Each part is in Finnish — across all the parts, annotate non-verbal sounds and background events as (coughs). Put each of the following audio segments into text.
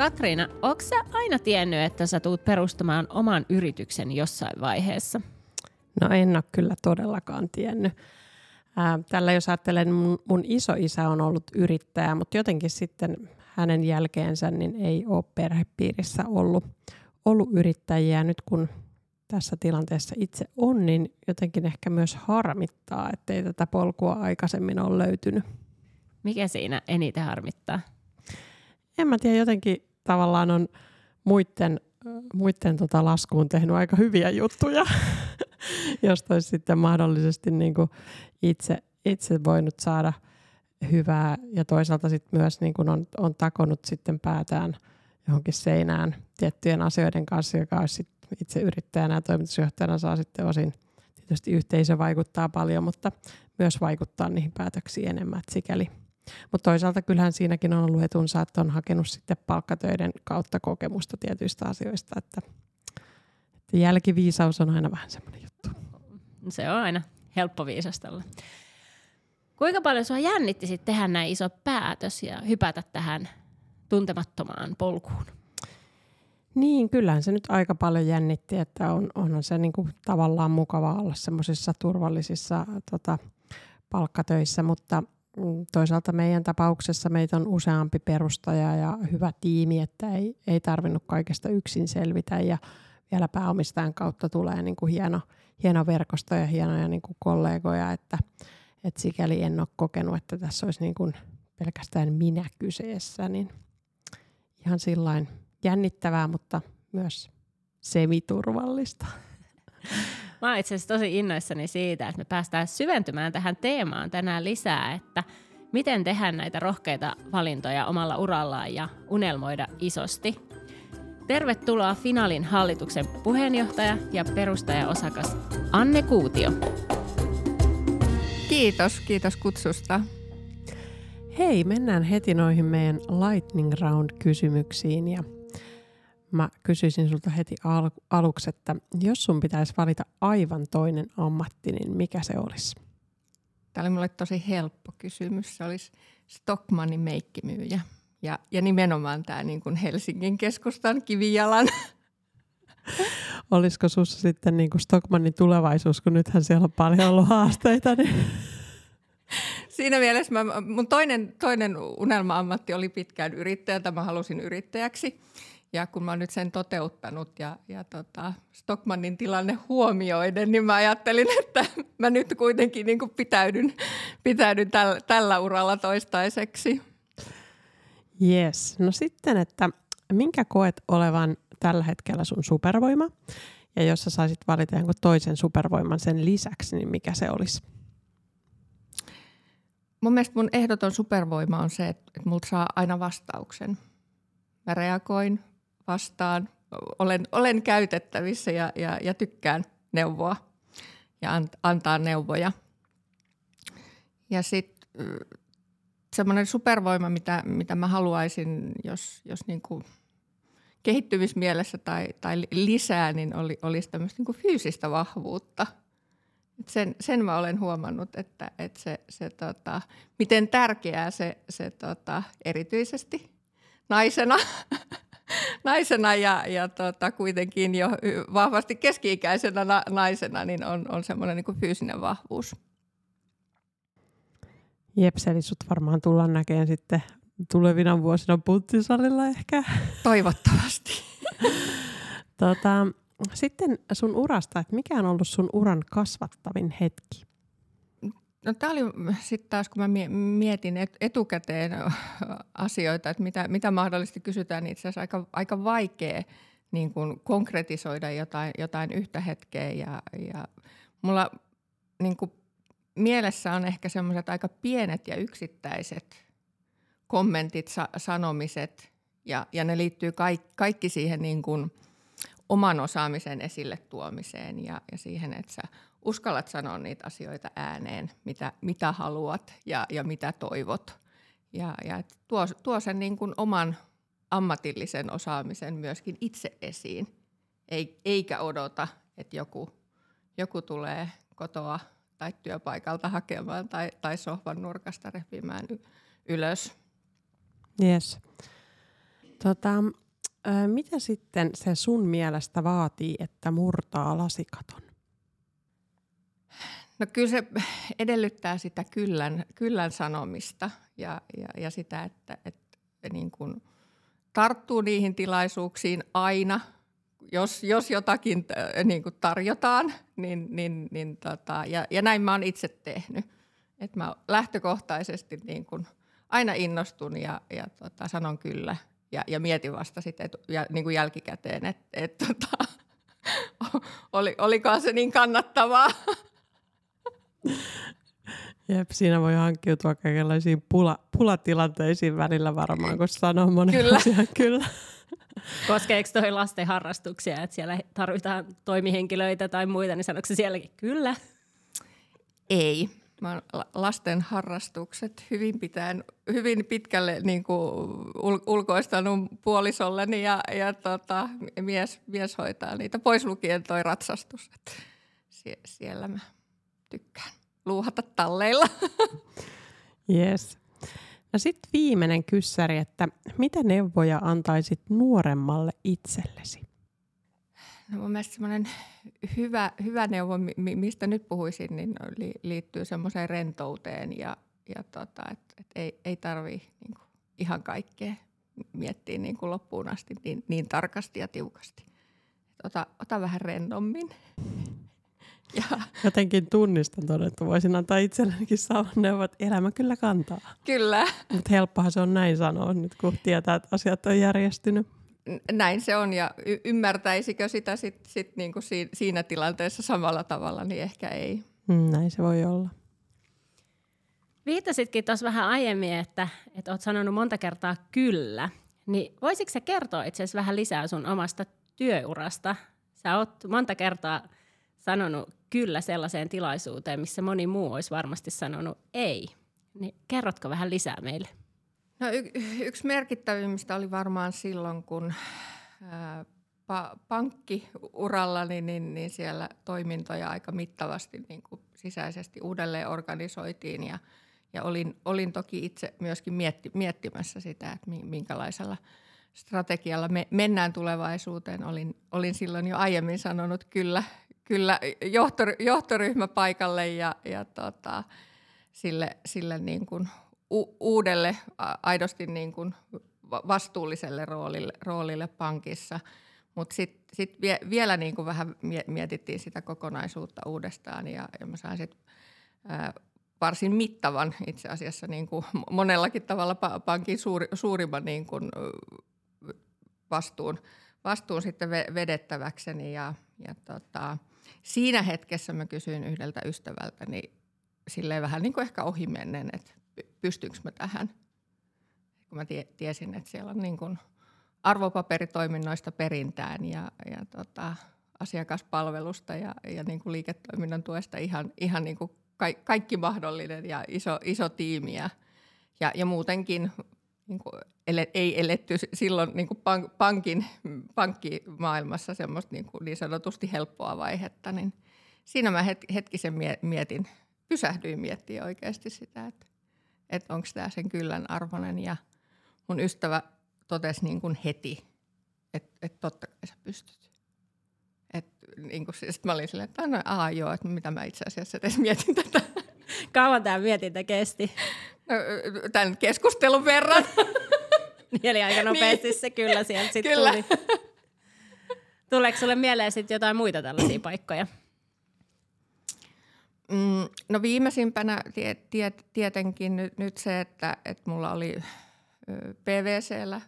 Katriina, onko sä aina tiennyt, että sä tuut perustamaan oman yrityksen jossain vaiheessa? No en ole kyllä todellakaan tiennyt. Tällä jos ajattelen, mun, mun iso-isä on ollut yrittäjä, mutta jotenkin sitten hänen jälkeensä niin ei ole perhepiirissä ollut, ollut yrittäjiä. Nyt kun tässä tilanteessa itse on, niin jotenkin ehkä myös harmittaa, ettei tätä polkua aikaisemmin ole löytynyt. Mikä siinä eniten harmittaa? En mä tiedä, jotenkin tavallaan on muiden, muiden tota laskuun tehnyt aika hyviä juttuja, (laughs) josta olisi sitten mahdollisesti niin kuin itse, itse voinut saada hyvää. Ja toisaalta sitten myös niin kuin on, on takonut sitten päätään johonkin seinään tiettyjen asioiden kanssa, joka olisi itse yrittäjänä ja toimitusjohtajana saa sitten osin tietysti yhteisö vaikuttaa paljon, mutta myös vaikuttaa niihin päätöksiin enemmän, että sikäli – mutta toisaalta kyllähän siinäkin on ollut etunsa, että on hakenut sitten palkkatöiden kautta kokemusta tietyistä asioista, että, että jälkiviisaus on aina vähän semmoinen juttu. Se on aina helppo viisastella. Kuinka paljon sinua jännitti sitten tehdä näin iso päätös ja hypätä tähän tuntemattomaan polkuun? Niin, kyllähän se nyt aika paljon jännitti, että on, onhan se niin kuin tavallaan mukava olla semmoisissa turvallisissa tota, palkkatöissä, mutta toisaalta meidän tapauksessa meitä on useampi perustaja ja hyvä tiimi, että ei, ei tarvinnut kaikesta yksin selvitä ja vielä pääomistajan kautta tulee niin kuin hieno, hieno verkosto ja hienoja niin kuin kollegoja, että, että sikäli en ole kokenut, että tässä olisi niin kuin pelkästään minä kyseessä, niin ihan sillain jännittävää, mutta myös semiturvallista. (laughs) Mä oon itse asiassa tosi innoissani siitä, että me päästään syventymään tähän teemaan tänään lisää, että miten tehdä näitä rohkeita valintoja omalla urallaan ja unelmoida isosti. Tervetuloa Finaalin hallituksen puheenjohtaja ja perustajaosakas Anne Kuutio. Kiitos, kiitos kutsusta. Hei, mennään heti noihin meidän lightning round kysymyksiin ja mä kysyisin sulta heti al- aluksi, että jos sun pitäisi valita aivan toinen ammatti, niin mikä se olisi? Tämä oli mulle tosi helppo kysymys. Se olisi Stockmannin meikkimyyjä. Ja, ja nimenomaan tämä niin kuin Helsingin keskustan kivijalan. (laughs) Olisiko sinussa sitten niin kuin Stockmannin tulevaisuus, kun nythän siellä on paljon ollut haasteita? Niin... (laughs) Siinä mielessä mä, mun toinen, toinen unelma-ammatti oli pitkään yrittäjä, mä halusin yrittäjäksi. Ja kun mä oon nyt sen toteuttanut ja, ja tota, Stockmannin tilanne huomioiden, niin mä ajattelin, (laughs) että mä nyt kuitenkin niin kuin pitäydyn, pitäydyn täl, tällä uralla toistaiseksi. Yes. No sitten, että minkä koet olevan tällä hetkellä sun supervoima? Ja jos sä saisit valita jonkun toisen supervoiman sen lisäksi, niin mikä se olisi? Mun mielestä mun ehdoton supervoima on se, että, että multa saa aina vastauksen. Mä reagoin, vastaan. Olen, olen käytettävissä ja, ja, ja tykkään neuvoa ja an, antaa neuvoja. Ja sitten semmoinen supervoima, mitä, mitä mä haluaisin, jos, jos niin kuin kehittymismielessä tai, tai lisää, niin oli, olisi tämmöistä niin kuin fyysistä vahvuutta. Et sen, sen mä olen huomannut, että, että se, se tota, miten tärkeää se, se tota, erityisesti naisena (laughs) naisena ja, ja tota, kuitenkin jo vahvasti keski-ikäisenä na- naisena niin on, on semmoinen niin fyysinen vahvuus. Jeps, eli sut varmaan tullaan näkemään sitten tulevina vuosina punttisalilla ehkä. Toivottavasti. (laughs) tota, sitten sun urasta, että mikä on ollut sun uran kasvattavin hetki? No tämä oli (laughs) sitten taas, kun mä mietin etukäteen (laughs) asioita, että mitä, mitä mahdollisesti kysytään, niin itse asiassa aika, aika vaikea niin kuin konkretisoida jotain, jotain yhtä hetkeä. Ja, ja mulla niin kuin mielessä on ehkä semmoiset aika pienet ja yksittäiset kommentit, sa- sanomiset ja, ja ne liittyy kaikki, kaikki siihen niin kuin oman osaamisen esille tuomiseen ja, ja siihen, että sä uskallat sanoa niitä asioita ääneen, mitä, mitä haluat ja, ja mitä toivot. Ja, ja tuo, tuo sen niin kuin oman ammatillisen osaamisen myöskin itse esiin, eikä odota, että joku, joku tulee kotoa tai työpaikalta hakemaan tai, tai sohvan nurkasta repimään ylös. Yes. Tota, mitä sitten se sun mielestä vaatii, että murtaa lasikaton? No kyllä se edellyttää sitä kyllän, kyllän sanomista ja, ja, ja sitä, että, että niin kuin tarttuu niihin tilaisuuksiin aina, jos, jos jotakin niin kuin tarjotaan, niin, niin, niin tota, ja, ja näin mä oon itse tehnyt. Että mä lähtökohtaisesti niin kuin aina innostun ja, ja tota, sanon kyllä ja, ja mietin vasta sitten et, ja, niin kuin jälkikäteen, että et, tota, (laughs) oli, olikohan se niin kannattavaa. Jep, siinä voi hankkiutua kaikenlaisiin pula, pulatilanteisiin välillä varmaan, kun sanoo monen kyllä. asian kyllä. Koskeeko toi lasten harrastuksia, että siellä tarvitaan toimihenkilöitä tai muita, niin sanoiko se sielläkin kyllä? Ei. Mä oon lasten harrastukset hyvin, pitäen, hyvin pitkälle niin kuin ul- ulkoistanut puolisolleni ja, ja tota, mies, mies hoitaa niitä, pois lukien toi ratsastus. Sie- siellä mä tykkään luuhata talleilla. (laughs) Yes. Ja sitten viimeinen kyssäri, että mitä neuvoja antaisit nuoremmalle itsellesi? No mun mielestä semmoinen hyvä, hyvä neuvo, mistä nyt puhuisin, niin liittyy semmoiseen rentouteen ja, ja tota, että et ei, ei tarvii niin ihan kaikkea miettiä niin kuin loppuun asti niin, niin tarkasti ja tiukasti. ota, ota vähän rennommin. Ja. Jotenkin tunnistan todettu. Voisin antaa itsellenikin saman neuvon, että elämä kyllä kantaa. Kyllä. Mutta helppohan se on näin sanoa nyt, kun tietää, että asiat on järjestynyt. Näin se on ja y- ymmärtäisikö sitä sit, sit niinku si- siinä tilanteessa samalla tavalla, niin ehkä ei. Mm, näin se voi olla. Viittasitkin tuossa vähän aiemmin, että, että olet sanonut monta kertaa kyllä. Niin voisitko sä kertoa itse asiassa vähän lisää sun omasta työurasta? Sä oot monta kertaa sanonut kyllä sellaiseen tilaisuuteen, missä moni muu olisi varmasti sanonut ei. Niin kerrotko vähän lisää meille? No y- yksi merkittävimmistä oli varmaan silloin, kun ää, pa- pankkiuralla, niin, niin, niin siellä toimintoja aika mittavasti niin kuin sisäisesti uudelleen organisoitiin ja, ja olin, olin toki itse myöskin mietti, miettimässä sitä, että minkälaisella strategialla me mennään tulevaisuuteen. Olin, olin silloin jo aiemmin sanonut kyllä kyllä johtor, johtoryhmäpaikalle ja, ja tota, sille, sille niin kuin u, uudelle, aidosti niin kuin vastuulliselle roolille, roolille pankissa. Mutta sitten sit vie, vielä niin kuin vähän mietittiin sitä kokonaisuutta uudestaan ja, ja mä sain sit, ää, varsin mittavan itse asiassa niin kuin monellakin tavalla pankin suuri, suurimman niin kuin vastuun, vastuun sitten vedettäväkseni ja, ja tota, siinä hetkessä mä kysyin yhdeltä ystävältäni silleen vähän niin kuin ehkä ohimennen, että pystynkö mä tähän. Kun mä tiesin, että siellä on niin kuin arvopaperitoiminnoista perintään ja, ja tota, asiakaspalvelusta ja, ja niin kuin liiketoiminnan tuesta ihan, ihan niin kuin kaikki mahdollinen ja iso, iso tiimi ja, ja, ja muutenkin niin kuin ele, ei eletty silloin niin kuin pank, pankin, pankkimaailmassa semmoista niin, kuin niin sanotusti helppoa vaihetta, niin siinä mä het, hetkisen mietin, pysähdyin miettimään oikeasti sitä, että, että onko tämä sen kyllän arvoinen ja mun ystävä totesi niin kuin heti, että, että totta kai sä pystyt. Niin sitten mä olin silleen, että aha, joo, että mitä mä itse asiassa edes mietin tätä. Kauan tämä mietintä kesti? Tämän keskustelun verran. (laughs) niin, eli aika nopeasti niin. se kyllä sieltä sitten tuli. Tuleeko sulle mieleen sitten jotain muita tällaisia (clears throat) paikkoja? Mm, no viimeisimpänä tie, tie, tietenkin nyt, nyt se, että, että mulla oli PVCllä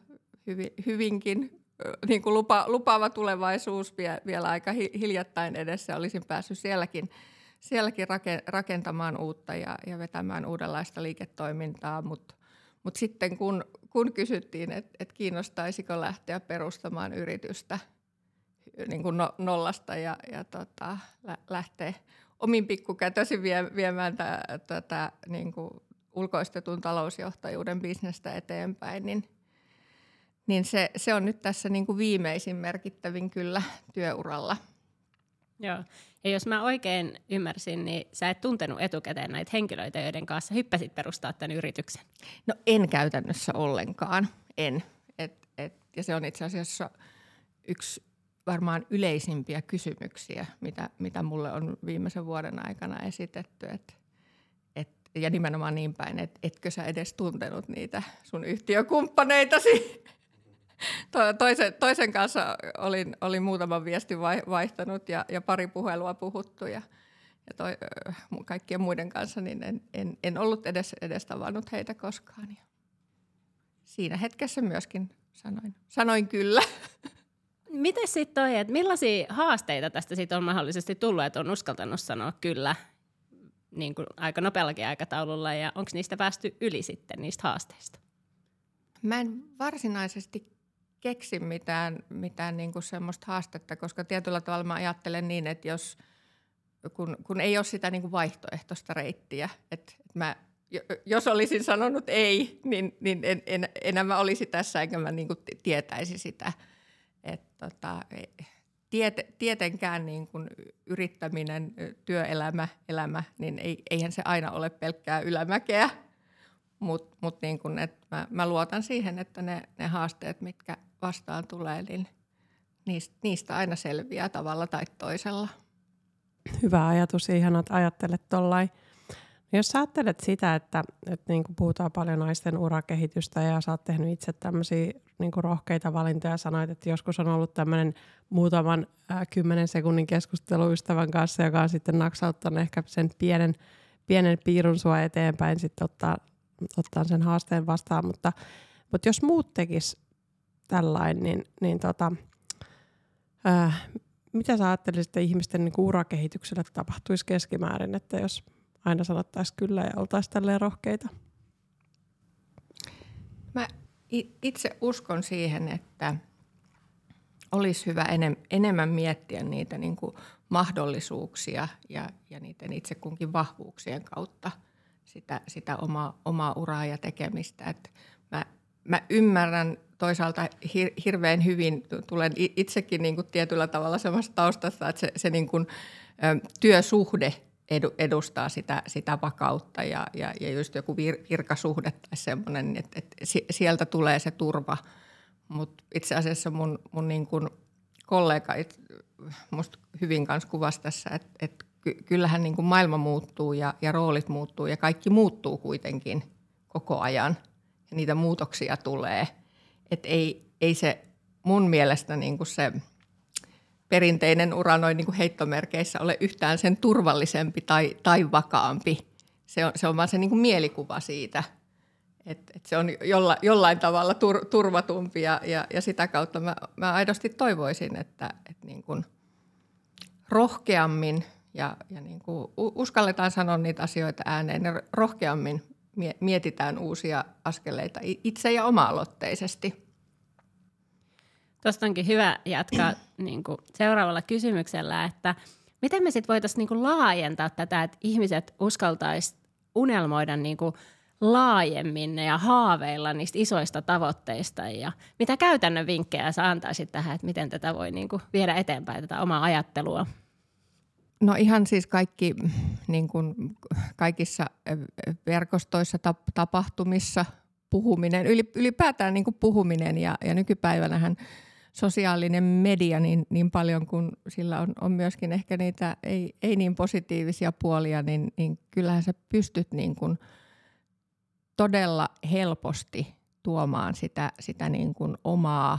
hyvin, hyvinkin niin kuin lupa, lupaava tulevaisuus vielä, vielä aika hiljattain edessä. Olisin päässyt sielläkin – sielläkin rakentamaan uutta ja, ja vetämään uudenlaista liiketoimintaa, mutta Mutta sitten kun, kun kysyttiin, että et kiinnostaisiko lähteä perustamaan yritystä niin kuin no, nollasta ja, ja tota, lä, lähteä omin pikkukätösin vie, viemään tätä niin kuin ulkoistetun talousjohtajuuden bisnestä eteenpäin, niin, niin se, se on nyt tässä niin kuin viimeisin merkittävin kyllä työuralla. Joo. Ja jos mä oikein ymmärsin, niin sä et tuntenut etukäteen näitä henkilöitä, joiden kanssa hyppäsit perustaa tämän yrityksen. No en käytännössä ollenkaan, en. Et, et, ja se on itse asiassa yksi varmaan yleisimpiä kysymyksiä, mitä, mitä mulle on viimeisen vuoden aikana esitetty. Et, et, ja nimenomaan niin päin, että etkö sä edes tuntenut niitä sun yhtiökumppaneitasi toisen, toisen kanssa olin, olin muutaman viestin vaihtanut ja, ja pari puhelua puhuttu ja, ja toi, kaikkien muiden kanssa, niin en, en, en ollut edes, edes tavannut heitä koskaan. Ja siinä hetkessä myöskin sanoin, sanoin kyllä. Miten sitten toi, että millaisia haasteita tästä sit on mahdollisesti tullut, että on uskaltanut sanoa kyllä niin kuin aika nopeallakin aikataululla ja onko niistä päästy yli sitten niistä haasteista? Mä en varsinaisesti keksi mitään, mitään niin kuin semmoista haastetta, koska tietyllä tavalla mä ajattelen niin, että jos, kun, kun ei ole sitä niin kuin vaihtoehtoista reittiä, että, että mä, jos olisin sanonut ei, niin, niin en, en, enää mä olisi tässä, enkä mä niin kuin tietäisi sitä. Että tota, tiet, tietenkään niin kuin yrittäminen, työelämä, elämä, niin ei, eihän se aina ole pelkkää ylämäkeä. Mutta mut niin mä, mä luotan siihen, että ne, ne haasteet, mitkä vastaan tulee, niin niistä, niistä aina selviää tavalla tai toisella. Hyvä ajatus, ihan että ajattelet tollain. Jos sä ajattelet sitä, että, että niin kuin puhutaan paljon naisten urakehitystä ja sä oot tehnyt itse tämmöisiä niin kuin rohkeita valintoja, sanoit, että joskus on ollut tämmöinen muutaman äh, kymmenen sekunnin keskustelu ystävän kanssa, joka on sitten naksauttanut ehkä sen pienen, pienen piirun sua eteenpäin sitten ottaa, ottaa sen haasteen vastaan, mutta, mutta jos muut tekis tällainen, niin, niin tota, äh, mitä sä ajattelisit, että ihmisten niin urakehitykselle tapahtuisi keskimäärin, että jos aina sanottaisiin kyllä ja oltaisiin tälleen rohkeita? Mä itse uskon siihen, että olisi hyvä enem, enemmän miettiä niitä niin kuin mahdollisuuksia ja, ja niiden itse kunkin vahvuuksien kautta sitä, sitä omaa, omaa uraa ja tekemistä. Et mä, mä ymmärrän toisaalta hir, hirveän hyvin, tulen itsekin niin kuin tietyllä tavalla sellaista taustasta, että se, se niin kuin, ö, työsuhde edustaa sitä, sitä vakautta ja, ja, ja just joku vir, virkasuhde tai semmoinen, että, että sieltä tulee se turva. Mutta itse asiassa mun, mun niin kuin kollega musta hyvin kanssa kuvasi tässä, että, että kyllähän niin kuin maailma muuttuu ja, ja roolit muuttuu ja kaikki muuttuu kuitenkin koko ajan. Ja niitä muutoksia tulee. Että ei, ei se mun mielestä niin kuin se – perinteinen ura noin niin kuin heittomerkeissä ole yhtään sen turvallisempi tai, tai vakaampi. Se on, se on vaan se niin kuin mielikuva siitä, että et se on jolla, jollain tavalla tur, turvatumpi ja, ja, ja sitä kautta mä, mä aidosti toivoisin, että, että niin kuin rohkeammin ja, ja niin kuin uskalletaan sanoa niitä asioita ääneen ja rohkeammin mietitään uusia askeleita itse ja oma-aloitteisesti. Tuosta onkin hyvä jatkaa (clears throat) niin kuin seuraavalla kysymyksellä, että miten me sitten voitaisiin niin kuin laajentaa tätä, että ihmiset uskaltaisi unelmoida niin kuin laajemmin ja haaveilla niistä isoista tavoitteista ja mitä käytännön vinkkejä sä antaisit tähän, että miten tätä voi niin kuin viedä eteenpäin, tätä omaa ajattelua? No ihan siis kaikki niin kuin kaikissa verkostoissa, tapahtumissa puhuminen, ylipäätään niin kuin puhuminen ja, ja nykypäivänähän – sosiaalinen media niin, niin paljon kuin sillä on, on myöskin ehkä niitä ei, ei niin positiivisia puolia, niin, niin kyllähän sä pystyt niin kuin todella helposti tuomaan sitä, sitä niin kuin omaa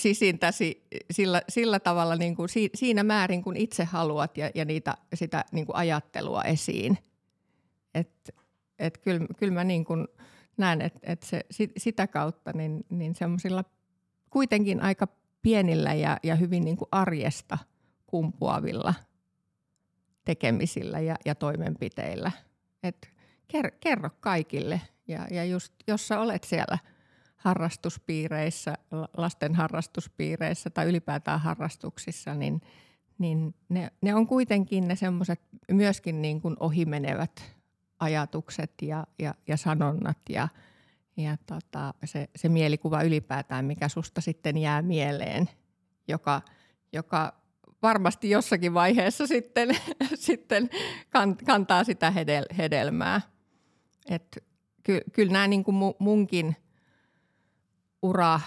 sisintäsi sillä, sillä tavalla niin kuin siinä määrin, kun itse haluat ja, ja niitä, sitä niin kuin ajattelua esiin. Et, et kyllä, kyllä mä niin kuin näen, että et se, sitä kautta niin, niin semmoisilla – kuitenkin aika pienillä ja, ja hyvin niin kuin arjesta kumpuavilla tekemisillä ja, ja toimenpiteillä. Et ker, kerro kaikille Ja, ja just, jos sä olet siellä harrastuspiireissä, lasten harrastuspiireissä tai ylipäätään harrastuksissa, niin, niin ne, ne on kuitenkin ne semmoiset myöskin niin kuin ohimenevät ajatukset ja, ja, ja sanonnat ja, ja tota, se, se mielikuva ylipäätään, mikä susta sitten jää mieleen, joka, joka varmasti jossakin vaiheessa sitten, (laughs) sitten kantaa sitä hedel, hedelmää. Et ky, kyllä nämä niin kuin munkin ura,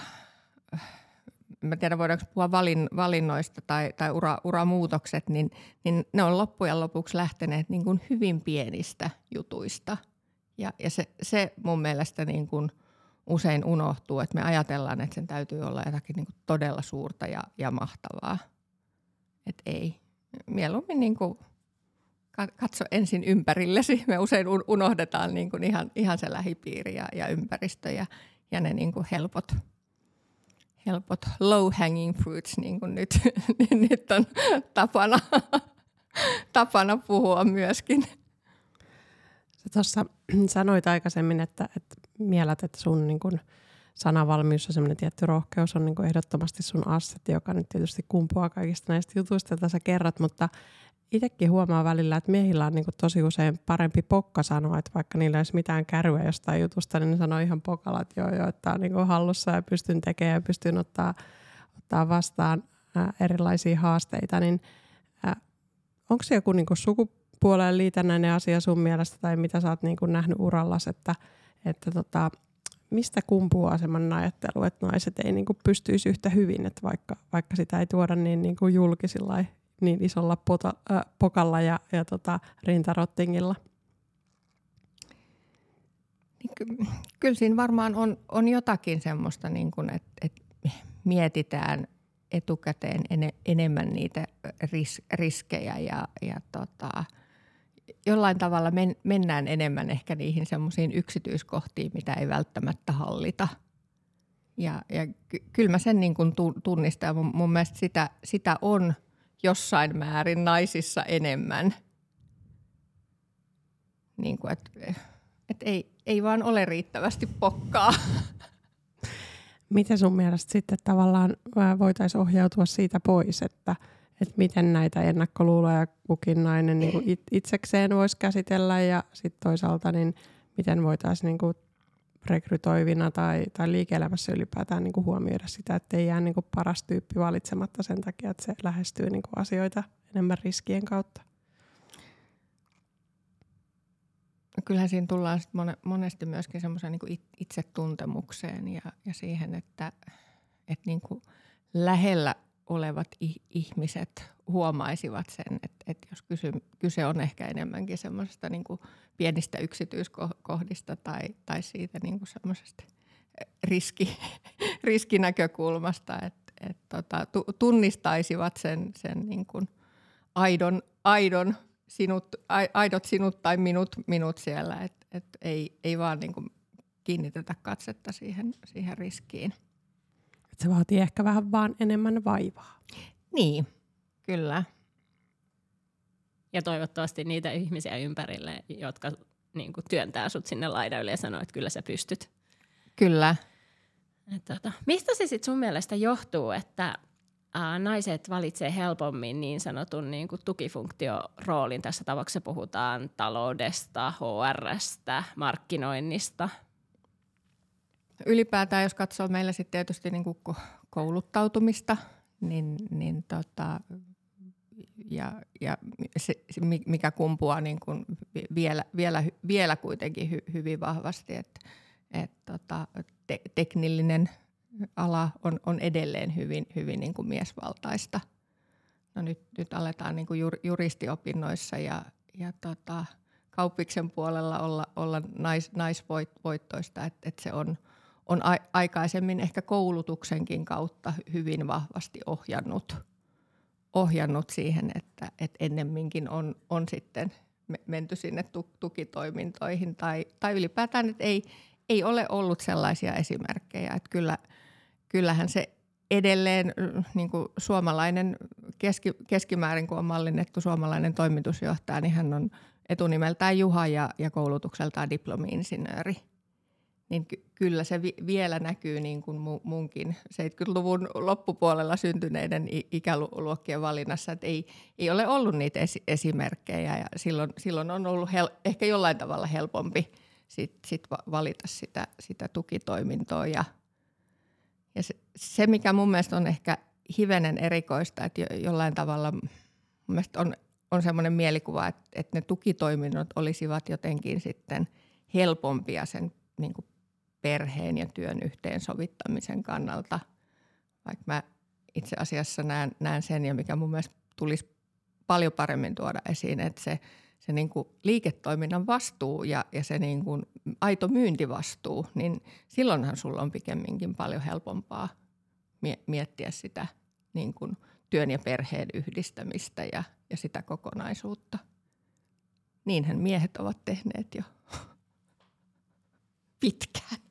mä tiedän voidaanko puhua valin, valinnoista tai, tai ura, uramuutokset, niin, niin ne on loppujen lopuksi lähteneet niin kuin hyvin pienistä jutuista. Ja, ja se, se mun mielestä niin kuin usein unohtuu, että me ajatellaan, että sen täytyy olla jotakin niin kuin todella suurta ja, ja mahtavaa. Että ei. Mieluummin niin kuin katso ensin ympärillesi. Me usein unohdetaan niin kuin ihan, ihan se lähipiiri ja, ja ympäristö ja, ja ne niin kuin helpot, helpot low hanging fruits, (laughs) niin kuin nyt, nyt on tapana, tapana puhua myöskin. Sä tuossa sanoit aikaisemmin, että, että mielät, että sun niin kuin sanavalmius ja semmoinen tietty rohkeus on niin kuin ehdottomasti sun assetti, joka nyt tietysti kumpuaa kaikista näistä jutuista, joita sä kerrat, mutta itsekin huomaa välillä, että miehillä on niin kuin tosi usein parempi pokka sanoa, että vaikka niillä ei olisi mitään käryä jostain jutusta, niin ne sanoo ihan pokalla, että joo, joo, että on niin kuin hallussa ja pystyn tekemään ja pystyn ottaa, ottaa vastaan ää, erilaisia haasteita, niin onko se joku niin kuin sukupuoleen liitännäinen asia sun mielestä tai mitä sä oot niin kuin nähnyt urallas, että, että tota, mistä kumpuaa semmoinen ajattelu, että naiset ei niin kuin pystyisi yhtä hyvin, että vaikka, vaikka sitä ei tuoda niin, niin kuin julkisilla niin isolla pota, äh, pokalla ja, ja tota, rintarottingilla? Niin kyllä siinä varmaan on, on jotakin semmoista, niin että, että mietitään etukäteen en, enemmän niitä ris, riskejä ja, ja tota, jollain tavalla men, mennään enemmän ehkä niihin semmoisiin yksityiskohtiin, mitä ei välttämättä hallita. Ja, ja ky, kyllä mä sen niin kuin tunnistan. Mun, mun mielestä sitä, sitä on jossain määrin naisissa enemmän. Niin kuin, että et ei, ei vaan ole riittävästi pokkaa. Miten sun mielestä sitten tavallaan voitaisiin ohjautua siitä pois, että, että miten näitä ennakkoluuloja kukin nainen niin kuin itsekseen voisi käsitellä ja sitten toisaalta niin miten voitaisiin niin kuin rekrytoivina tai, tai liike-elämässä ylipäätään niin kuin huomioida sitä, että ei jää niin kuin paras tyyppi valitsematta sen takia, että se lähestyy niin kuin asioita enemmän riskien kautta. No kyllähän siinä tullaan sit monesti myöskin semmoiseen niin itsetuntemukseen ja, ja siihen, että, että niin kuin lähellä olevat ihmiset huomaisivat sen, että, että jos kysy, kyse on ehkä enemmänkin semmoisesta niin pienistä yksityiskohdista tai, tai siitä niin kuin semmoisesta riski, (laughs) riskinäkökulmasta, että, että tota, tunnistaisivat sen, sen niin kuin aidon, aidon sinut, aidot sinut tai minut, minut siellä, että, että ei, ei vaan niin kuin kiinnitetä katsetta siihen, siihen riskiin. Se vaatii ehkä vähän vaan enemmän vaivaa. Niin, kyllä. Ja toivottavasti niitä ihmisiä ympärille, jotka niin kuin työntää sut sinne laidalle ja sanoo, että kyllä sä pystyt. Kyllä. Et, tota, mistä se sitten sun mielestä johtuu, että ää, naiset valitsee helpommin niin sanotun niin kuin tukifunktioroolin? Tässä tapauksessa puhutaan taloudesta, HRstä, markkinoinnista – ylipäätään, jos katsoo meillä sitten tietysti niin kuin kouluttautumista, niin, niin tota, ja, ja se, mikä kumpuaa niin kuin vielä, vielä, vielä kuitenkin hy, hyvin vahvasti, että et tota, te, teknillinen ala on, on edelleen hyvin, hyvin niin kuin miesvaltaista. No nyt, nyt aletaan niin kuin jur, juristiopinnoissa ja, ja tota, kauppiksen puolella olla, olla nais, naisvoittoista, että et se on – on a- aikaisemmin ehkä koulutuksenkin kautta hyvin vahvasti ohjannut, ohjannut siihen, että, että ennemminkin on, on sitten menty sinne tukitoimintoihin tai, tai ylipäätään, että ei, ei ole ollut sellaisia esimerkkejä. Että kyllä, kyllähän se edelleen niin kuin suomalainen keski, keskimäärin, kun on mallinnettu suomalainen toimitusjohtaja, niin hän on etunimeltään Juha ja, ja koulutukseltaan diplomi-insinööri – niin ky- kyllä se vi- vielä näkyy niin kuin mu- munkin 70-luvun loppupuolella syntyneiden ikäluokkien valinnassa, että ei, ei ole ollut niitä esi- esimerkkejä. Ja silloin, silloin on ollut hel- ehkä jollain tavalla helpompi sit, sit valita sitä, sitä tukitoimintoa. Ja, ja se, se, mikä mun mielestä on ehkä hivenen erikoista, että jo, jollain tavalla mun mielestä on, on semmoinen mielikuva, että, että ne tukitoiminnot olisivat jotenkin sitten helpompia sen niin kuin perheen ja työn yhteensovittamisen kannalta, vaikka mä itse asiassa näen, näen sen ja mikä mun mielestä tulisi paljon paremmin tuoda esiin, että se, se niin kuin liiketoiminnan vastuu ja, ja se niin kuin aito myyntivastuu, niin silloinhan sulla on pikemminkin paljon helpompaa miettiä sitä niin kuin työn ja perheen yhdistämistä ja, ja sitä kokonaisuutta. Niinhän miehet ovat tehneet jo (laughs) pitkään.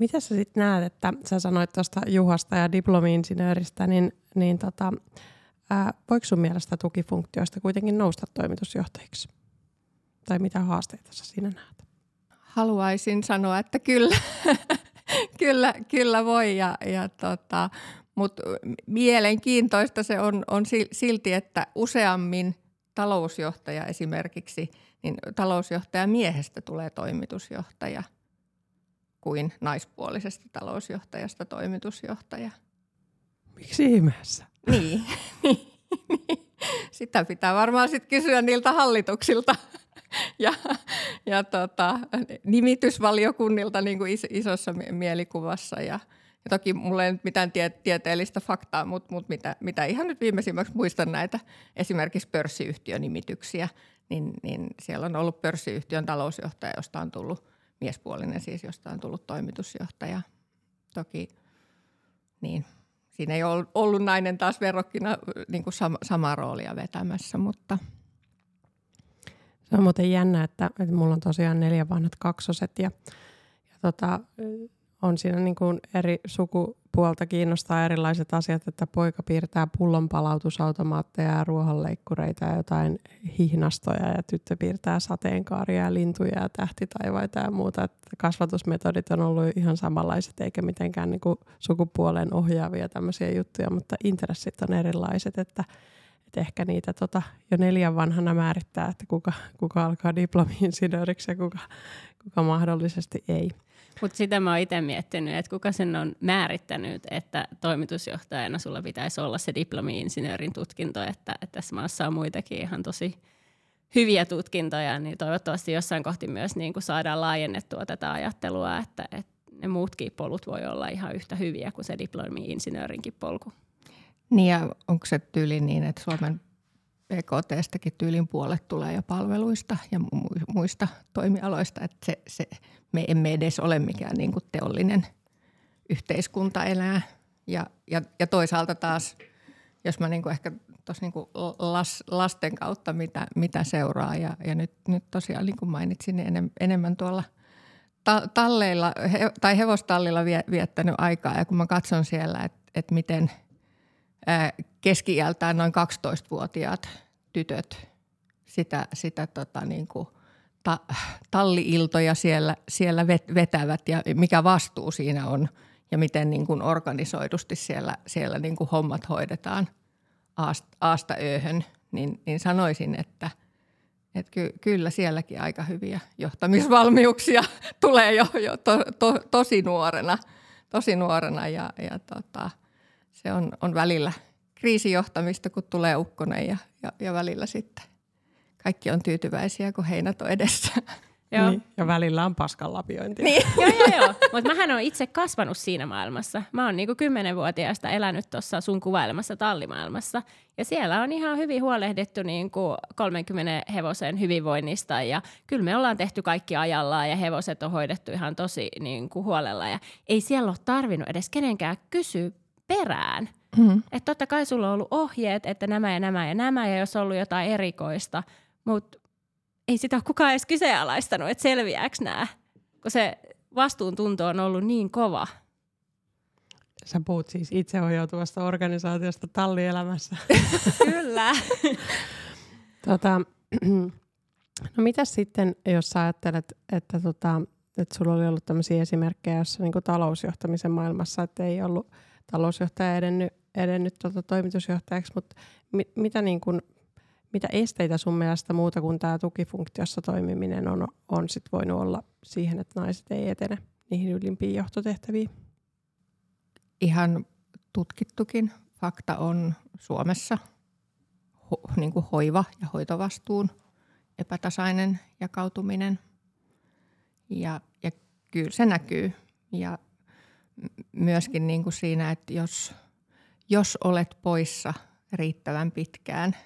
Mitä sä sitten näet, että sä sanoit tuosta Juhasta ja diplomi-insinööristä, niin, niin tota, ää, voiko sun mielestä tukifunktioista kuitenkin nousta toimitusjohtajiksi? Tai mitä haasteita sä siinä näet? Haluaisin sanoa, että kyllä, (laughs) kyllä, kyllä voi, ja, ja tota, mutta mielenkiintoista se on, on silti, että useammin talousjohtaja esimerkiksi, niin talousjohtaja miehestä tulee toimitusjohtaja – kuin naispuolisesta talousjohtajasta toimitusjohtaja. Miksi ihmeessä? Niin. (laughs) Sitä pitää varmaan sitten kysyä niiltä hallituksilta (laughs) ja, ja tota, nimitysvaliokunnilta niin kuin isossa mielikuvassa. Ja, ja toki mulla ei nyt mitään tie, tieteellistä faktaa, mutta, mutta mitä, mitä ihan nyt viimeisimmäksi muistan näitä esimerkiksi pörssiyhtiönimityksiä, niin, niin siellä on ollut pörssiyhtiön talousjohtaja, josta on tullut – miespuolinen siis, josta on tullut toimitusjohtaja. Toki niin, siinä ei ollut, ollut nainen taas verrokkina niin kuin sama, samaa roolia vetämässä, mutta – se on muuten jännä, että, että mulla on tosiaan neljä vanhat kaksoset ja, ja tota, on siinä niin kuin eri sukupuolta kiinnostaa erilaiset asiat, että poika piirtää pullonpalautusautomaatteja ja ruohonleikkureita ja jotain hihnastoja ja tyttö piirtää sateenkaaria ja lintuja ja tähtitaivaita ja muuta. Että kasvatusmetodit on ollut ihan samanlaiset eikä mitenkään niin kuin sukupuolen ohjaavia tämmöisiä juttuja, mutta intressit on erilaiset, että ehkä niitä tota, jo neljän vanhana määrittää, että kuka, kuka alkaa diplomi-insinööriksi ja kuka, kuka mahdollisesti ei. Mutta sitä mä oon itse miettinyt, että kuka sen on määrittänyt, että toimitusjohtajana sulla pitäisi olla se diplomi-insinöörin tutkinto, että, että tässä maassa on muitakin ihan tosi hyviä tutkintoja, niin toivottavasti jossain kohti myös niin kuin saadaan laajennettua tätä ajattelua, että, että ne muutkin polut voi olla ihan yhtä hyviä kuin se diplomi-insinöörinkin polku. Niin ja onko se tyyli niin, että Suomen PKTstäkin tyylin puolet tulee jo palveluista ja muista toimialoista, että se, se, me emme edes ole mikään niin kuin teollinen yhteiskunta elää. Ja, ja, ja toisaalta taas, jos mä niin kuin ehkä tuossa niin las, lasten kautta mitä, mitä seuraa ja, ja nyt, nyt tosiaan niin kuin mainitsin, niin enem, enemmän tuolla ta, talleilla he, tai hevostallilla vie, viettänyt aikaa ja kun mä katson siellä, että, että miten – keski-iältään noin 12-vuotiaat tytöt sitä, sitä tota niin kuin ta, talliiltoja siellä, siellä vetävät ja mikä vastuu siinä on ja miten niin kuin organisoidusti siellä, siellä niin kuin hommat hoidetaan aasta ööhön, niin, niin sanoisin, että, että ky, kyllä sielläkin aika hyviä johtamisvalmiuksia (laughs) tulee jo, jo to, to, tosi nuorena, tosi nuorena ja, ja tota, se on, on välillä kriisijohtamista, kun tulee ukkonen ja, ja, ja välillä sitten kaikki on tyytyväisiä, kun heinät on edessä. (laughs) Joo. Niin, ja välillä on paskan lapiointi. Niin. (laughs) joo, joo, joo. Mutta mähän olen itse kasvanut siinä maailmassa. Mä oon niinku kymmenenvuotiaasta elänyt tuossa sun kuvailemassa tallimaailmassa. Ja siellä on ihan hyvin huolehdittu niinku 30 hevosen hyvinvoinnista. Ja kyllä me ollaan tehty kaikki ajallaan ja hevoset on hoidettu ihan tosi niinku huolella. Ja ei siellä ole tarvinnut edes kenenkään kysyä perään. Mm-hmm. Että totta kai sulla on ollut ohjeet, että nämä ja nämä ja nämä, ja jos on ollut jotain erikoista, mutta ei sitä ole kukaan edes kyseenalaistanut, että selviääkö nämä, kun se vastuuntunto on ollut niin kova. Sä puhut siis itseohjautuvasta organisaatiosta tallielämässä. (laughs) Kyllä. tota, (clears throat) No mitä sitten, jos sä ajattelet, että, tota, että sulla oli ollut tämmöisiä esimerkkejä jossa niin talousjohtamisen maailmassa, että ei ollut talousjohtaja edennyt, edennyt tota, toimitusjohtajaksi, mutta mi, mitä, niin kuin, mitä esteitä sun mielestä muuta kuin tämä tukifunktiossa toimiminen on, on sit voinut olla siihen, että naiset ei etene niihin ylimpiin johtotehtäviin? Ihan tutkittukin fakta on Suomessa ho, niin kuin hoiva- ja hoitovastuun epätasainen jakautuminen. Ja, ja kyllä se näkyy. Ja myöskin niin kuin siinä, että jos, jos olet poissa riittävän pitkään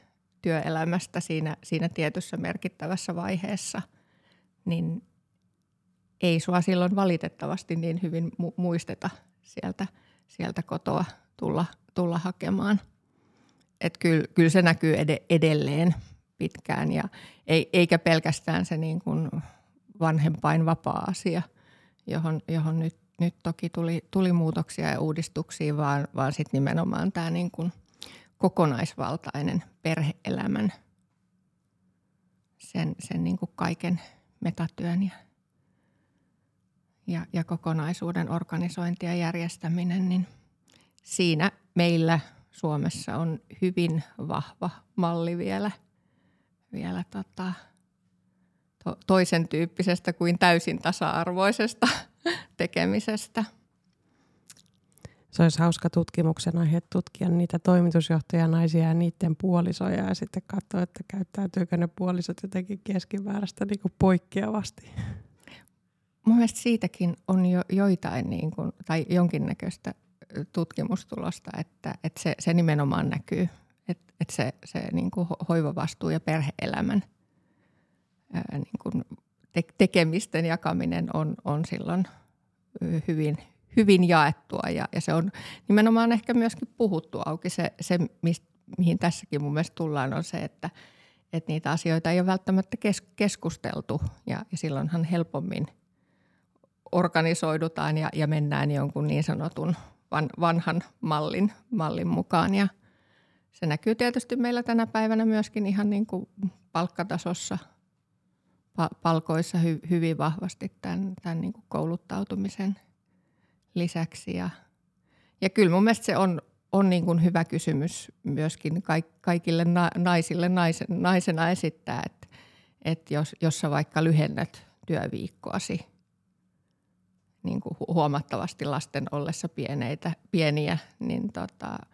työelämästä siinä, siinä tietyssä merkittävässä vaiheessa, niin ei sua silloin valitettavasti niin hyvin mu- muisteta sieltä, sieltä kotoa tulla, tulla hakemaan. Et kyllä, kyllä se näkyy ed- edelleen pitkään ja ei, eikä pelkästään se niin kuin vanhempain vapaa-asia, johon, johon nyt, nyt toki tuli, tuli muutoksia ja uudistuksia, vaan, vaan sitten nimenomaan tämä niin kuin kokonaisvaltainen perheelämän sen, sen niin kuin kaiken metatyön ja, ja, ja kokonaisuuden organisointi ja järjestäminen, niin siinä meillä Suomessa on hyvin vahva malli vielä – vielä tota, to, toisen tyyppisestä kuin täysin tasa-arvoisesta (laughs) tekemisestä. Se olisi hauska tutkimuksen aihe tutkia niitä toimitusjohtajanaisia ja niiden puolisoja ja sitten katsoa, että käyttäytyykö ne puolisot jotenkin keskimääräistä niin kuin poikkeavasti. Mun mielestä siitäkin on jo joitain niin kuin, tai jonkinnäköistä tutkimustulosta, että, että se, se nimenomaan näkyy että et se, se niin kuin hoivavastuu ja perheelämän ää, niin kuin te- tekemisten jakaminen on, on silloin hyvin, hyvin jaettua ja, ja se on nimenomaan ehkä myöskin puhuttu auki. Se, se mist, mihin tässäkin mun mielestä tullaan on se, että, että niitä asioita ei ole välttämättä kes, keskusteltu ja, ja silloinhan helpommin organisoidutaan ja, ja mennään jonkun niin sanotun van, vanhan mallin, mallin mukaan ja – se näkyy tietysti meillä tänä päivänä myöskin ihan niin kuin palkkatasossa, palkoissa hy, hyvin vahvasti tämän, tämän niin kuin kouluttautumisen lisäksi. Ja, ja kyllä mun mielestä se on, on niin kuin hyvä kysymys myöskin kaikille naisille naisen, naisena esittää, että, että jos, jos sä vaikka lyhennät työviikkoasi niin kuin huomattavasti lasten ollessa pieneitä, pieniä, niin tota –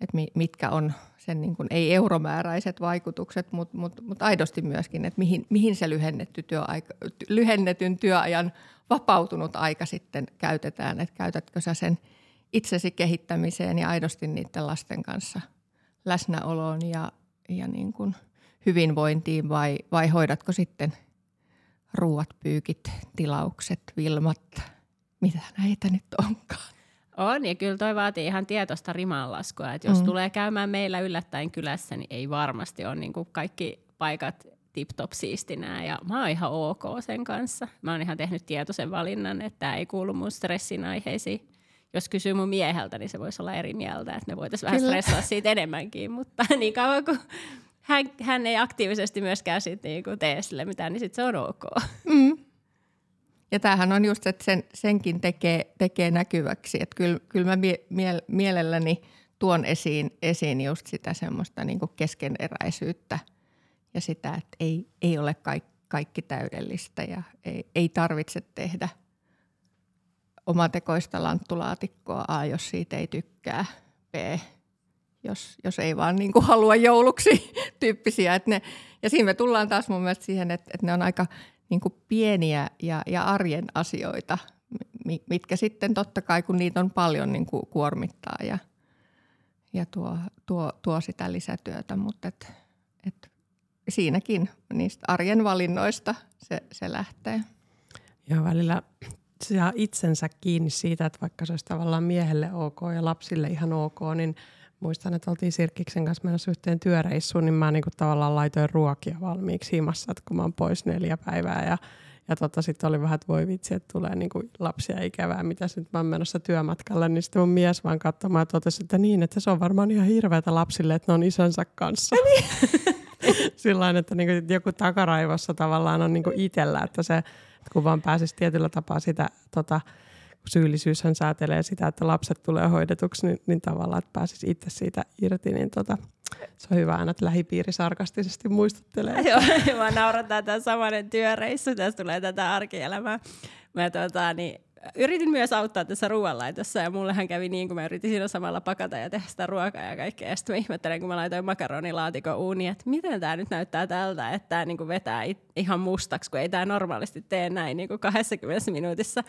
että mitkä on sen niin kuin, ei euromääräiset vaikutukset, mutta mut, mut aidosti myöskin, että mihin, mihin se lyhennetty työaika, lyhennetyn työajan vapautunut aika sitten käytetään, että käytätkö sä sen itsesi kehittämiseen ja aidosti niiden lasten kanssa läsnäoloon ja, ja niin kuin hyvinvointiin vai, vai hoidatko sitten ruuat, pyykit, tilaukset, vilmat, mitä näitä nyt onkaan. On, ja kyllä toi vaatii ihan tietoista rimanlaskua, että jos mm. tulee käymään meillä yllättäen kylässä, niin ei varmasti ole niin kuin kaikki paikat tip-top siistinä, ja mä oon ihan ok sen kanssa. Mä oon ihan tehnyt tietoisen valinnan, että tämä ei kuulu mun stressin aiheisiin. Jos kysyy mun mieheltä, niin se voisi olla eri mieltä, että me voitaisiin vähän stressaa siitä enemmänkin, mutta (laughs) niin kauan kuin hän, hän ei aktiivisesti myöskään sit niinku tee sille mitään, niin sitten se on ok. Mm. Ja tämähän on just, että sen, senkin tekee, tekee näkyväksi. Että kyllä, kyllä mä mie, mie, mielelläni tuon esiin, esiin just sitä semmoista niin keskeneräisyyttä ja sitä, että ei, ei ole kaikki, kaikki täydellistä ja ei, ei tarvitse tehdä omatekoista lanttulaatikkoa A, jos siitä ei tykkää, B, jos, jos ei vaan niin halua jouluksi (laughs) tyyppisiä. Että ne, ja siinä me tullaan taas mun mielestä siihen, että, että ne on aika niin kuin pieniä ja, ja arjen asioita, mitkä sitten totta kai, kun niitä on paljon, niin kuin kuormittaa ja, ja tuo, tuo, tuo sitä lisätyötä, mutta et, et siinäkin niistä arjen valinnoista se, se lähtee. Joo, välillä saa itsensä kiinni siitä, että vaikka se olisi tavallaan miehelle ok ja lapsille ihan ok, niin – muistan, että oltiin Sirkkiksen kanssa menossa yhteen työreissuun, niin mä niinku tavallaan laitoin ruokia valmiiksi himassa, että kun mä oon pois neljä päivää ja ja tota, sitten oli vähän, että voi vitsi, että tulee niinku lapsia ikävää, mitä nyt mä oon menossa työmatkalle, niin sitten mun mies vaan katsomaan ja totesi, että niin, että se on varmaan ihan hirveätä lapsille, että ne on isänsä kanssa. Niin. (laughs) Sillain, että niinku joku takaraivossa tavallaan on niinku itsellä, että se, että kun vaan pääsisi tietyllä tapaa sitä tota, syyllisyyshän säätelee sitä, että lapset tulee hoidetuksi, niin, niin tavallaan, että pääsisi itse siitä irti, niin tota, se on hyvä aina, että lähipiiri sarkastisesti muistuttelee. Joo, (laughs) mä naurataan tämä samainen työreissu, tässä tulee tätä arkielämää. Mä tota, niin, yritin myös auttaa tässä ruoanlaitossa ja mullehan kävi niin, kun mä yritin siinä samalla pakata ja tehdä sitä ruokaa ja kaikkea. Ja sitten mä ihmettelen, kun mä laitoin makaronilaatikon uuniin, että miten tämä nyt näyttää tältä, että tämä niin vetää ihan mustaksi, kun ei tämä normaalisti tee näin niin kuin 20 minuutissa.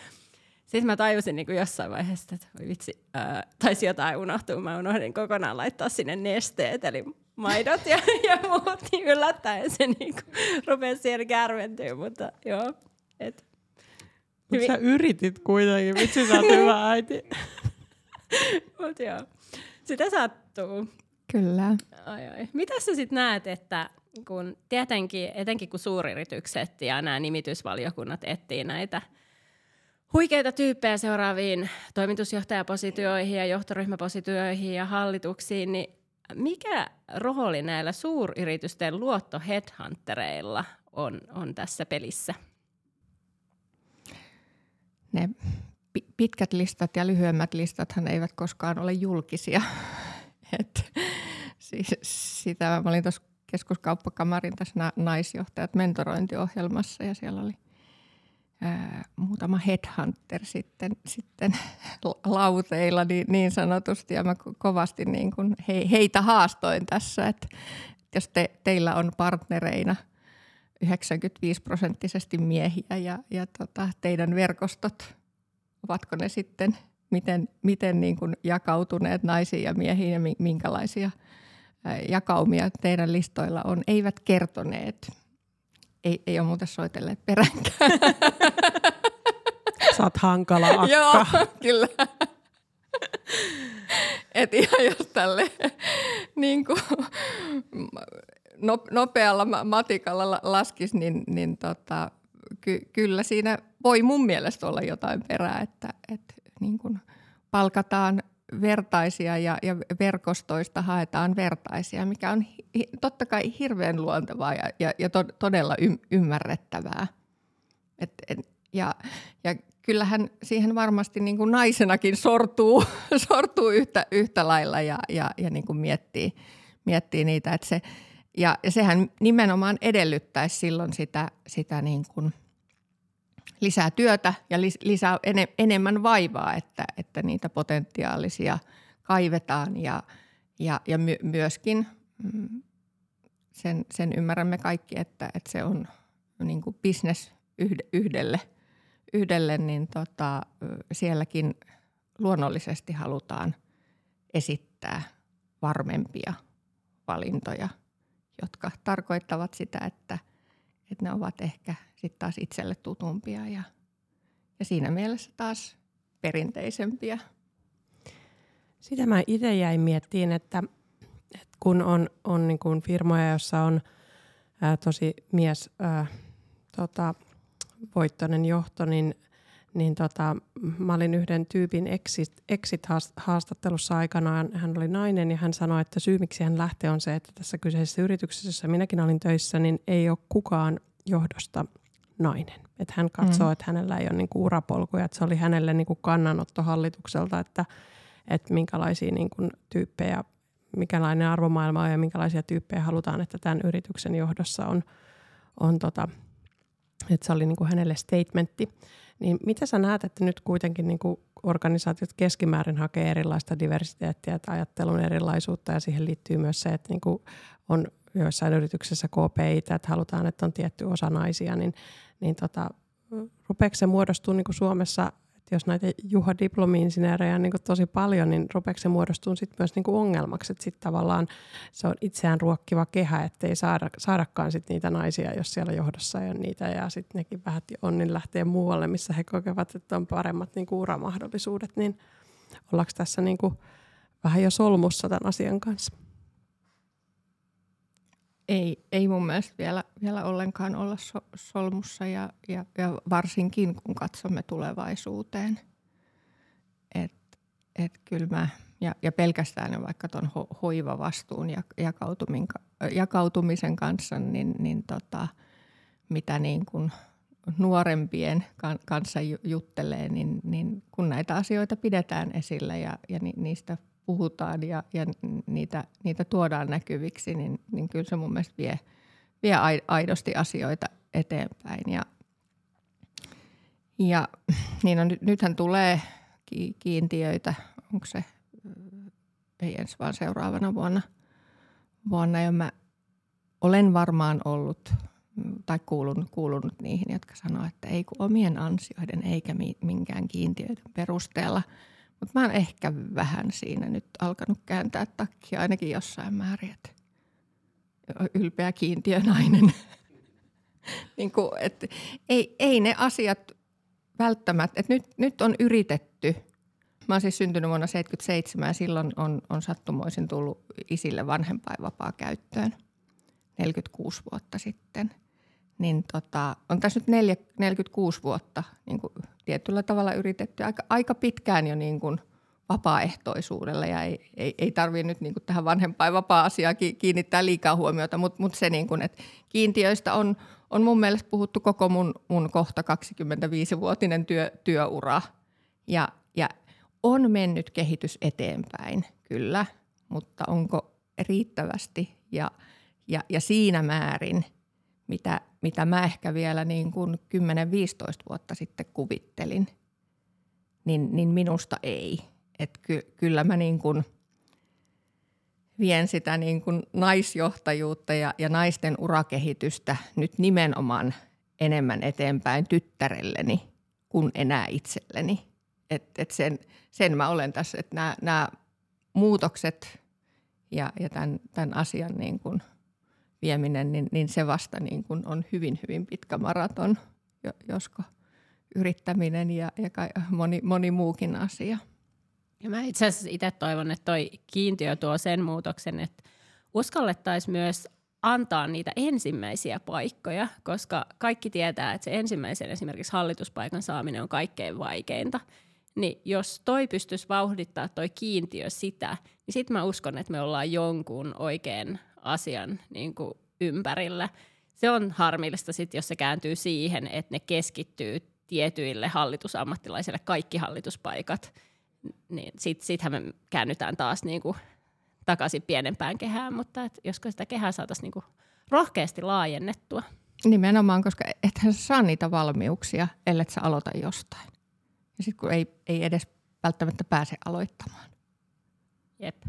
Sitten mä tajusin niin kuin jossain vaiheessa, että voi vitsi, ää, taisi jotain unohtua. Mä unohdin kokonaan laittaa sinne nesteet, eli maidot ja, ja muut, niin yllättäen se niin kuin, rupesi siellä kärventyä, mutta joo. Et, Mutta sä yritit kuitenkin, vitsi sä oot hyvä (laughs) äiti. Mut joo, sitä sattuu. Kyllä. Ai, ai. Mitä sä sitten näet, että kun tietenkin, etenkin kun suuryritykset ja nämä nimitysvaliokunnat etsii näitä – huikeita tyyppejä seuraaviin toimitusjohtajapositioihin ja johtoryhmäpositioihin ja hallituksiin, niin mikä rooli näillä suuryritysten luotto headhuntereilla on, on tässä pelissä? Ne pitkät listat ja lyhyemmät listathan eivät koskaan ole julkisia. (laughs) Et, siis, sitä mä olin tuossa keskuskauppakamarin tässä naisjohtajat mentorointiohjelmassa ja siellä oli – muutama headhunter sitten, sitten (laughs) lauteilla niin, niin sanotusti. Ja mä kovasti niin kuin he, heitä haastoin tässä, että jos te, teillä on partnereina 95 prosenttisesti miehiä ja, ja tota, teidän verkostot, ovatko ne sitten miten, miten niin kuin jakautuneet naisiin ja miehiin ja minkälaisia jakaumia teidän listoilla on, eivät kertoneet – ei, ei ole muuten soitelleet peränkään. Sä oot hankala akka. Joo, kyllä. Et ihan jos tälle niin kuin, nopealla matikalla laskis, niin, niin tota, ky, kyllä siinä voi mun mielestä olla jotain perää, että, että niin kuin palkataan vertaisia ja, ja verkostoista haetaan vertaisia, mikä on hi, totta kai hirveän luontevaa ja, ja, ja to, todella ym, ymmärrettävää. Et, et, ja, ja kyllähän siihen varmasti niin kuin naisenakin sortuu, (laughs) sortuu yhtä, yhtä lailla ja, ja, ja niin kuin miettii, miettii niitä. Että se, ja, ja sehän nimenomaan edellyttäisi silloin sitä, sitä niin kuin – lisää työtä ja lisää enemmän vaivaa, että, että niitä potentiaalisia kaivetaan ja, ja, ja my, myöskin mm, sen, sen ymmärrämme kaikki, että, että se on niin kuin business yhdelle, yhdelle niin tota, sielläkin luonnollisesti halutaan esittää varmempia valintoja, jotka tarkoittavat sitä, että, että ne ovat ehkä sitten taas itselle tutumpia ja, ja siinä mielessä taas perinteisempiä. Sitä mä itse jäin miettiin, että, että kun on, on niin kuin firmoja, jossa on ää, tosi mies ää, tota, voittoinen johto, niin, niin tota, mä olin yhden tyypin exit, exit-haastattelussa aikanaan. Hän oli nainen ja hän sanoi, että syy miksi hän lähtee on se, että tässä kyseisessä yrityksessä, jossa minäkin olin töissä, niin ei ole kukaan johdosta nainen. Että hän katsoo, mm. että hänellä ei ole niinku urapolkuja. Että se oli hänelle niinku kannanotto hallitukselta, että, että minkälaisia niinku tyyppejä, mikälainen arvomaailma on ja minkälaisia tyyppejä halutaan, että tämän yrityksen johdossa on. on tota, että se oli niinku hänelle statementti. Niin mitä sä näet, että nyt kuitenkin niinku organisaatiot keskimäärin hakee erilaista diversiteettiä tai ajattelun erilaisuutta ja siihen liittyy myös se, että niinku on joissain yrityksissä KPI, että halutaan, että on tietty osa naisia, niin, niin tota, rupeeko se muodostuu niin kuin Suomessa, että jos näitä Juha diplomi-insinöörejä on niin tosi paljon, niin rupeeko se muodostuu sit myös niin ongelmaksi, että sitten tavallaan se on itseään ruokkiva kehä, ettei saada, saadakaan sit niitä naisia, jos siellä johdossa ei ole niitä, ja sitten nekin vähän on, niin lähtee muualle, missä he kokevat, että on paremmat niin uramahdollisuudet, niin ollaanko tässä niin vähän jo solmussa tämän asian kanssa? Ei, ei mun mielestä vielä, vielä ollenkaan olla so, solmussa ja, ja, ja varsinkin kun katsomme tulevaisuuteen. Et, et mä, ja, ja pelkästään vaikka tuon ho, hoivavastuun ja, jakautumisen jakautumisen kanssa, niin, niin tota, mitä niin kuin nuorempien kanssa juttelee, niin, niin kun näitä asioita pidetään esillä ja, ja niistä puhutaan ja, ja niitä, niitä tuodaan näkyviksi, niin, niin kyllä se mun mielestä vie, vie aidosti asioita eteenpäin. Ja, ja niin on, nythän tulee kiintiöitä, onko se, ei ensi vaan seuraavana vuonna, vuonna ja mä olen varmaan ollut tai kuulunut, kuulunut niihin, jotka sanoo, että ei kun omien ansioiden eikä minkään kiintiöiden perusteella. Mutta mä oon ehkä vähän siinä nyt alkanut kääntää takkia ainakin jossain määrin, että ylpeä kiintiönainen. (laughs) niin kuin, että ei, ei ne asiat välttämättä, että nyt, nyt on yritetty. Mä oon siis syntynyt vuonna 1977 ja silloin on, on sattumoisin tullut isille vanhempainvapaa käyttöön 46 vuotta sitten. Niin tota, on tässä nyt 4, 46 vuotta niin kuin tietyllä tavalla yritetty. Aika, aika pitkään jo niin kuin vapaaehtoisuudella ja ei, ei, ei tarvitse nyt niin kuin tähän vanhempainvapaa-asiaan kiinnittää liikaa huomiota, mutta, mutta se niin kuin, että kiintiöistä on, on mun mielestä puhuttu koko mun, mun kohta 25-vuotinen työ, työura. Ja, ja on mennyt kehitys eteenpäin, kyllä, mutta onko riittävästi? Ja, ja, ja siinä määrin, mitä, mitä mä ehkä vielä niin kuin 10-15 vuotta sitten kuvittelin, niin, niin minusta ei. Et ky, kyllä mä niin kuin vien sitä niin kuin naisjohtajuutta ja, ja naisten urakehitystä nyt nimenomaan enemmän eteenpäin tyttärelleni kuin enää itselleni. Et, et sen, sen mä olen tässä, että nämä, muutokset ja, ja tämän, tämän asian niin kuin vieminen, niin, niin se vasta niin kuin on hyvin, hyvin pitkä maraton, josko yrittäminen ja, ja moni, moni muukin asia. Ja mä itse asiassa itse toivon, että toi kiintiö tuo sen muutoksen, että uskallettaisiin myös antaa niitä ensimmäisiä paikkoja, koska kaikki tietää, että se ensimmäisen esimerkiksi hallituspaikan saaminen on kaikkein vaikeinta. Niin jos toi pystyisi vauhdittaa toi kiintiö sitä, niin sitten mä uskon, että me ollaan jonkun oikein asian niin kuin ympärillä. Se on harmillista sitten, jos se kääntyy siihen, että ne keskittyy tietyille hallitusammattilaisille kaikki hallituspaikat, niin sit, sittenhän me käännytään taas niin kuin takaisin pienempään kehään, mutta et josko sitä kehää saataisiin niin kuin rohkeasti laajennettua. Nimenomaan, koska ethän saa niitä valmiuksia, ellei sä aloita jostain. Ja sitten kun ei, ei edes välttämättä pääse aloittamaan. Jep.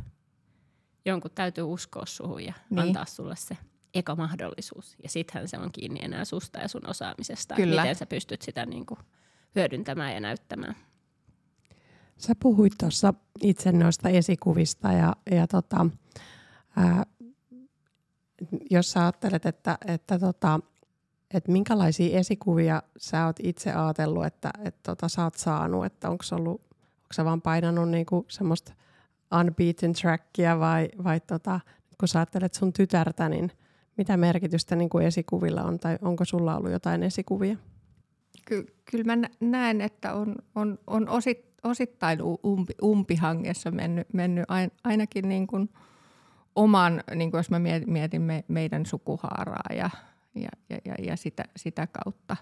Jonkun täytyy uskoa suhun ja niin. antaa sulle se eka mahdollisuus. Ja sittenhän se on kiinni enää susta ja sun osaamisesta, Kyllä. miten sä pystyt sitä niin kuin hyödyntämään ja näyttämään. Sä puhuit tuossa itse noista esikuvista ja, ja tota, ää, jos sä ajattelet, että, että, tota, että minkälaisia esikuvia sä oot itse ajatellut, että, että tota, sä oot saanut, että onko ollut, onko sä vaan painanut niinku semmoista unbeaten trackia vai, vai tota, kun sä ajattelet sun tytärtä, niin mitä merkitystä niin kuin esikuvilla on tai onko sulla ollut jotain esikuvia? Ky- kyllä mä näen, että on, on, on osit, osittain umpi, umpihangessa mennyt, mennyt ainakin niin kuin oman, niin kuin jos mä mietin me, meidän sukuhaaraa ja, ja, ja, ja sitä, sitä kautta.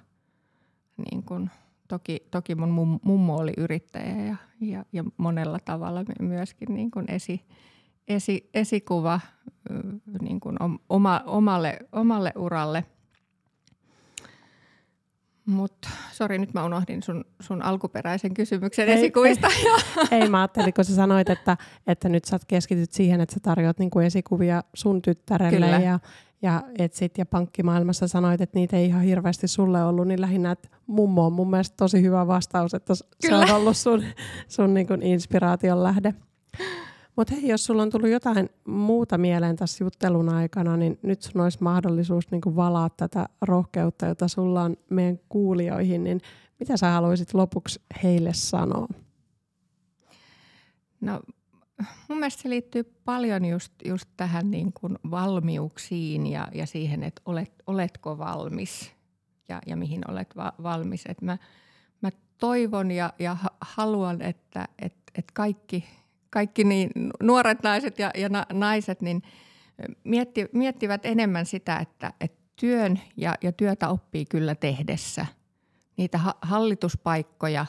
Niin kuin, toki, toki mun mummo oli yrittäjä ja, ja, ja monella tavalla myöskin niin kuin esi, esi, esikuva niin kuin oma, omalle, omalle uralle – mutta sori, nyt mä unohdin sun, sun alkuperäisen kysymyksen ei, esikuvista. Ei, (laughs) (laughs) ei, mä ajattelin, kun sä sanoit, että, että nyt sä keskityt siihen, että sä tarjoat niinku esikuvia sun tyttärelle Kyllä. ja, ja etsit ja pankkimaailmassa sanoit, että niitä ei ihan hirveästi sulle ollut, niin lähinnä, että mummo on mun mielestä tosi hyvä vastaus, että Kyllä. se on ollut sun, sun niinku inspiraation lähde. Mutta hei, jos sulla on tullut jotain muuta mieleen tässä juttelun aikana, niin nyt sun olisi mahdollisuus niin valaa tätä rohkeutta, jota sulla on meidän kuulijoihin, niin mitä sä haluaisit lopuksi heille sanoa? No mun mielestä se liittyy paljon just, just tähän niin kuin valmiuksiin ja, ja siihen, että olet, oletko valmis ja, ja mihin olet va- valmis. Et mä, mä toivon ja, ja haluan, että et, et kaikki – kaikki niin nuoret naiset ja, ja na, naiset niin mietti, miettivät enemmän sitä, että, että työn ja, ja työtä oppii kyllä tehdessä. Niitä ha- hallituspaikkoja,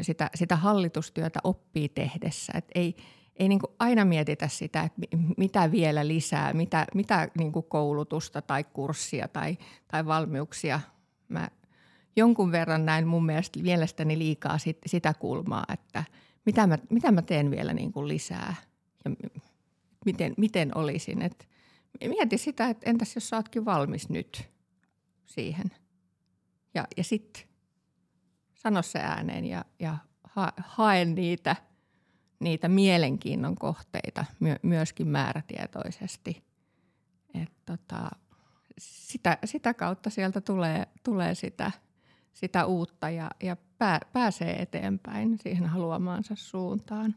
sitä, sitä hallitustyötä oppii tehdessä. Et ei ei niin aina mietitä sitä, että mitä vielä lisää, mitä, mitä niin koulutusta tai kurssia tai, tai valmiuksia. Mä jonkun verran näin mun mielestä mielestäni liikaa sit, sitä kulmaa, että mitä mä, mitä mä teen vielä niin kuin lisää ja miten, miten olisin. Et mieti sitä, että entäs jos sä ootkin valmis nyt siihen. Ja, ja sitten sano se ääneen ja, ja ha, hae niitä, niitä mielenkiinnon kohteita my, myöskin määrätietoisesti. Et tota, sitä, sitä kautta sieltä tulee, tulee sitä – sitä uutta ja, ja pää, pääsee eteenpäin siihen haluamaansa suuntaan.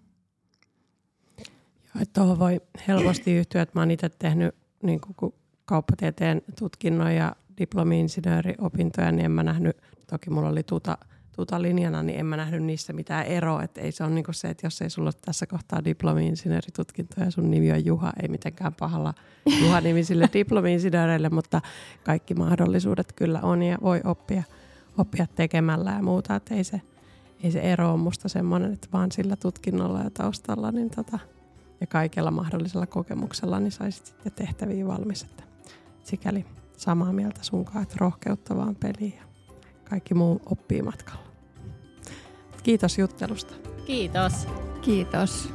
Tuohon voi helposti (coughs) yhtyä, että oon itse tehnyt niin kuin kauppatieteen tutkinnon ja diplomi-insinööriopintoja, niin en mä nähnyt, toki mulla oli tuta, tuta linjana, niin en mä nähnyt niissä mitään eroa. Että ei se ole niin se, että jos ei sulla ole tässä kohtaa diplomi-insinööritutkinto ja sun nimi on Juha, ei mitenkään pahalla Juha-nimisille (laughs) diplomi-insinööreille, mutta kaikki mahdollisuudet kyllä on ja voi oppia – oppia tekemällä ja muuta. Että ei se, ei se ero ole musta semmoinen, että vaan sillä tutkinnolla ja taustalla niin tota, ja kaikella mahdollisella kokemuksella niin saisit sitten tehtäviä valmis. Että sikäli samaa mieltä sunkaan, että rohkeutta vaan peliin ja kaikki muu oppii matkalla. Kiitos juttelusta. Kiitos. Kiitos.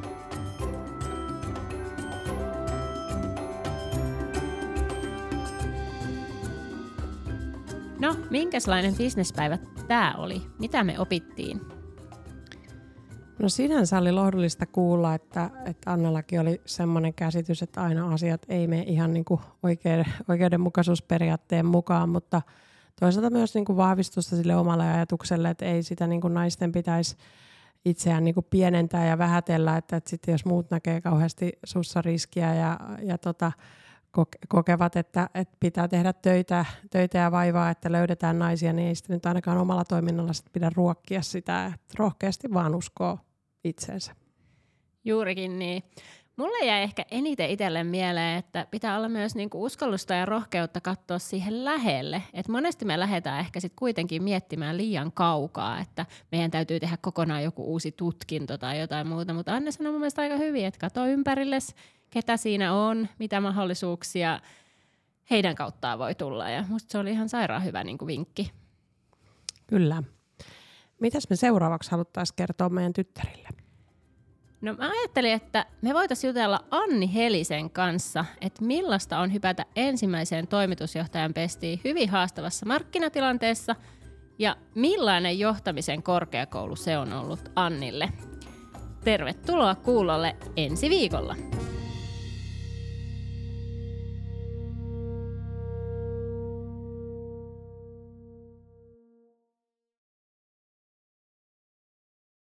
No, minkälainen bisnespäivä tämä oli? Mitä me opittiin? No sinänsä oli lohdullista kuulla, että, että Annallakin oli semmoinen käsitys, että aina asiat ei mene ihan niin kuin oikeudenmukaisuusperiaatteen mukaan, mutta toisaalta myös niin kuin vahvistusta sille omalle ajatukselle, että ei sitä niin kuin naisten pitäisi itseään niin kuin pienentää ja vähätellä, että, että sitten jos muut näkee kauheasti sussa riskiä ja, ja tota, kokevat, että, että pitää tehdä töitä, töitä ja vaivaa, että löydetään naisia, niin ei sitten nyt ainakaan omalla toiminnalla sit pidä ruokkia sitä, että rohkeasti vaan uskoo itseensä. Juurikin niin. Mulle jäi ehkä eniten itselle mieleen, että pitää olla myös niinku uskallusta ja rohkeutta katsoa siihen lähelle. Et monesti me lähdetään ehkä sitten kuitenkin miettimään liian kaukaa, että meidän täytyy tehdä kokonaan joku uusi tutkinto tai jotain muuta. Mutta Anne sanoi mun mielestä aika hyvin, että katso ympärilles, ketä siinä on, mitä mahdollisuuksia heidän kauttaan voi tulla. Ja musta se oli ihan sairaan hyvä niin kuin vinkki. Kyllä. Mitäs me seuraavaksi haluttaisiin kertoa meidän tyttärille? No mä ajattelin, että me voitaisiin jutella Anni Helisen kanssa, että millaista on hypätä ensimmäiseen toimitusjohtajan pestiin hyvin haastavassa markkinatilanteessa ja millainen johtamisen korkeakoulu se on ollut Annille. Tervetuloa kuulolle ensi viikolla.